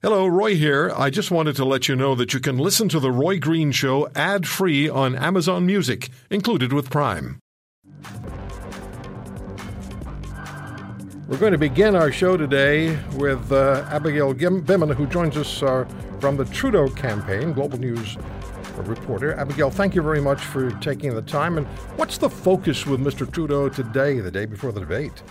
Hello, Roy here. I just wanted to let you know that you can listen to The Roy Green Show ad free on Amazon Music, included with Prime. We're going to begin our show today with uh, Abigail Bimman, who joins us uh, from the Trudeau campaign, Global News reporter. Abigail, thank you very much for taking the time. And what's the focus with Mr. Trudeau today, the day before the debate?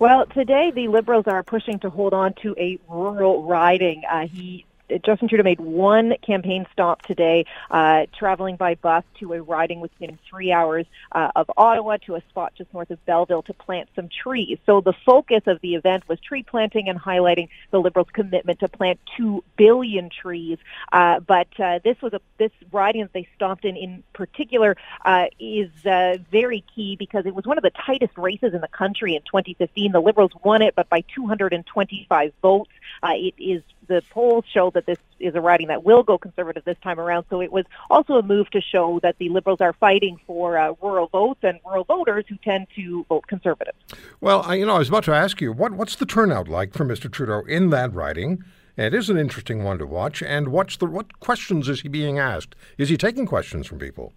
Well, today the Liberals are pushing to hold on to a rural riding. Uh, he Justin Trudeau made one campaign stop today, uh, traveling by bus to a riding within three hours uh, of Ottawa to a spot just north of Belleville to plant some trees. So the focus of the event was tree planting and highlighting the Liberals' commitment to plant two billion trees. Uh, but uh, this was a this riding that they stopped in in particular uh, is uh, very key because it was one of the tightest races in the country in 2015. The Liberals won it, but by 225 votes. it is the polls show that this is a riding that will go conservative this time around. So it was also a move to show that the Liberals are fighting for uh, rural votes and rural voters who tend to vote conservative. Well, I, you know, I was about to ask you, what, what's the turnout like for Mr. Trudeau in that riding? It is an interesting one to watch. And what's the what questions is he being asked? Is he taking questions from people?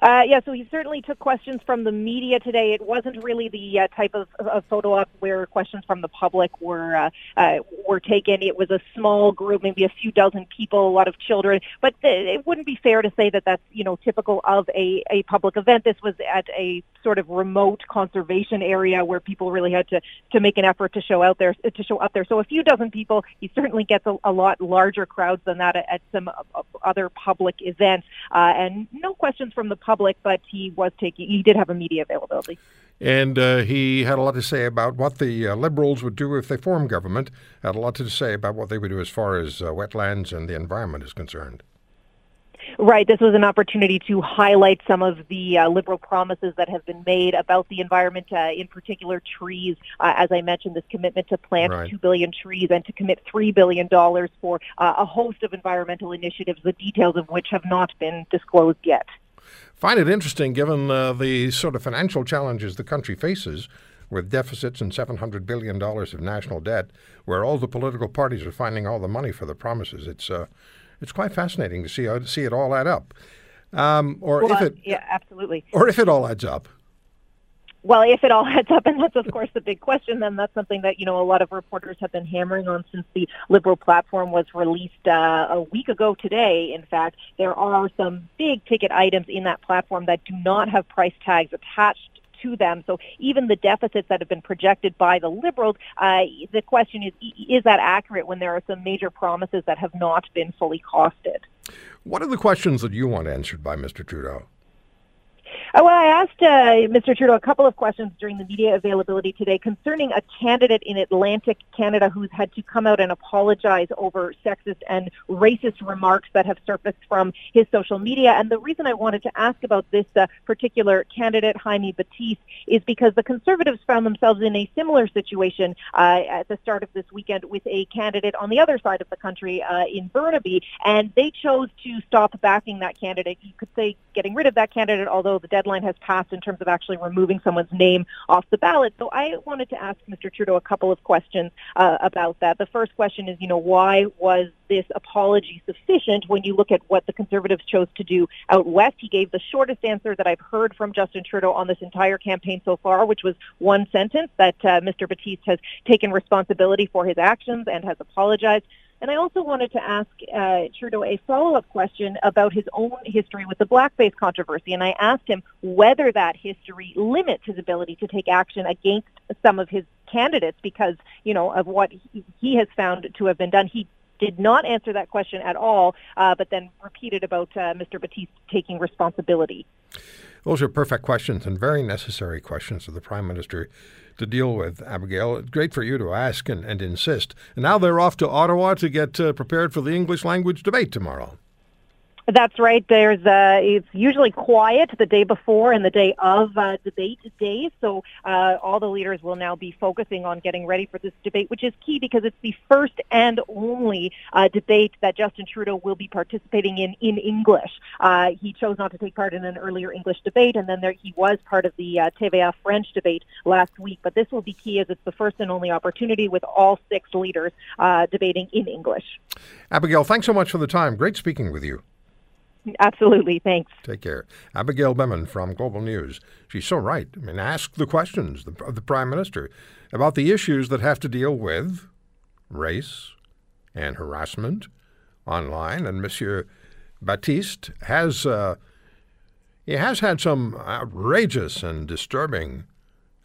Uh, yeah, so he certainly took questions from the media today. It wasn't really the uh, type of, of photo op where questions from the public were uh, uh, were taken. It was a small group, maybe a few dozen people, a lot of children. But th- it wouldn't be fair to say that that's you know typical of a, a public event. This was at a sort of remote conservation area where people really had to to make an effort to show out there to show up there. So a few dozen people. He certainly gets a, a lot larger crowds than that at, at some other public events, uh, and no questions from the public but he was taking, he did have a media availability. And uh, he had a lot to say about what the uh, Liberals would do if they formed government, had a lot to say about what they would do as far as uh, wetlands and the environment is concerned. Right. This was an opportunity to highlight some of the uh, liberal promises that have been made about the environment, uh, in particular trees. Uh, as I mentioned, this commitment to plant right. 2 billion trees and to commit $3 billion for uh, a host of environmental initiatives, the details of which have not been disclosed yet find it interesting given uh, the sort of financial challenges the country faces with deficits and $700 billion of national debt, where all the political parties are finding all the money for the promises. It's, uh, it's quite fascinating to see, how, to see it all add up. Um, or well, if it, yeah, absolutely. Or if it all adds up. Well, if it all adds up, and that's of course the big question, then that's something that you know a lot of reporters have been hammering on since the Liberal platform was released uh, a week ago today. In fact, there are some big ticket items in that platform that do not have price tags attached to them. So even the deficits that have been projected by the Liberals, uh, the question is, is that accurate when there are some major promises that have not been fully costed? What are the questions that you want answered by Mr. Trudeau? Uh, well, I asked uh, Mr. Trudeau a couple of questions during the media availability today concerning a candidate in Atlantic Canada who's had to come out and apologize over sexist and racist remarks that have surfaced from his social media. And the reason I wanted to ask about this uh, particular candidate, Jaime Battiste, is because the Conservatives found themselves in a similar situation uh, at the start of this weekend with a candidate on the other side of the country uh, in Burnaby, and they chose to stop backing that candidate. You could say getting rid of that candidate, although the deadline has passed in terms of actually removing someone's name off the ballot. So I wanted to ask Mr. Trudeau a couple of questions uh, about that. The first question is, you know, why was this apology sufficient when you look at what the Conservatives chose to do out west? He gave the shortest answer that I've heard from Justin Trudeau on this entire campaign so far, which was one sentence that uh, Mr. Battiste has taken responsibility for his actions and has apologized. And I also wanted to ask uh, Trudeau a follow-up question about his own history with the blackface controversy. And I asked him whether that history limits his ability to take action against some of his candidates because, you know, of what he has found to have been done. He did not answer that question at all, uh, but then repeated about uh, Mr. Battiste taking responsibility. Those are perfect questions and very necessary questions of the Prime Minister to deal with, Abigail. Great for you to ask and, and insist. And now they're off to Ottawa to get uh, prepared for the English language debate tomorrow. That's right. There's uh, it's usually quiet the day before and the day of uh, debate day. So uh, all the leaders will now be focusing on getting ready for this debate, which is key because it's the first and only uh, debate that Justin Trudeau will be participating in in English. Uh, he chose not to take part in an earlier English debate, and then there, he was part of the uh, TVA French debate last week. But this will be key as it's the first and only opportunity with all six leaders uh, debating in English. Abigail, thanks so much for the time. Great speaking with you. Absolutely. Thanks. Take care. Abigail Bimman from Global News. She's so right. I mean, ask the questions of the Prime Minister about the issues that have to deal with race and harassment online. And Monsieur Battiste has uh, he has had some outrageous and disturbing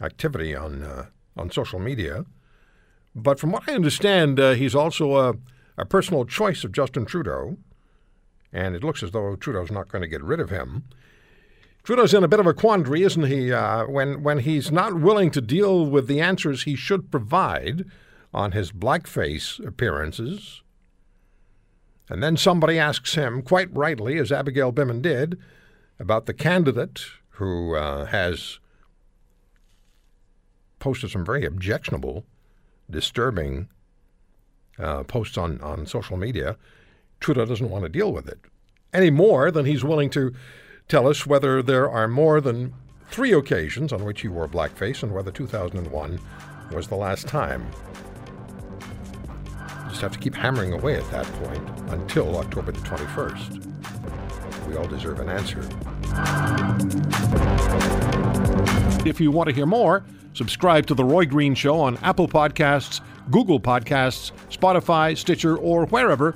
activity on uh, on social media. But from what I understand, uh, he's also a, a personal choice of Justin Trudeau and it looks as though Trudeau's not going to get rid of him. Trudeau's in a bit of a quandary, isn't he, uh, when, when he's not willing to deal with the answers he should provide on his blackface appearances. And then somebody asks him, quite rightly, as Abigail Bimman did, about the candidate who uh, has posted some very objectionable, disturbing uh, posts on, on social media. Trudeau doesn't want to deal with it any more than he's willing to tell us whether there are more than three occasions on which he wore blackface and whether 2001 was the last time. You just have to keep hammering away at that point until October the 21st. We all deserve an answer. If you want to hear more, subscribe to The Roy Green Show on Apple Podcasts, Google Podcasts, Spotify, Stitcher, or wherever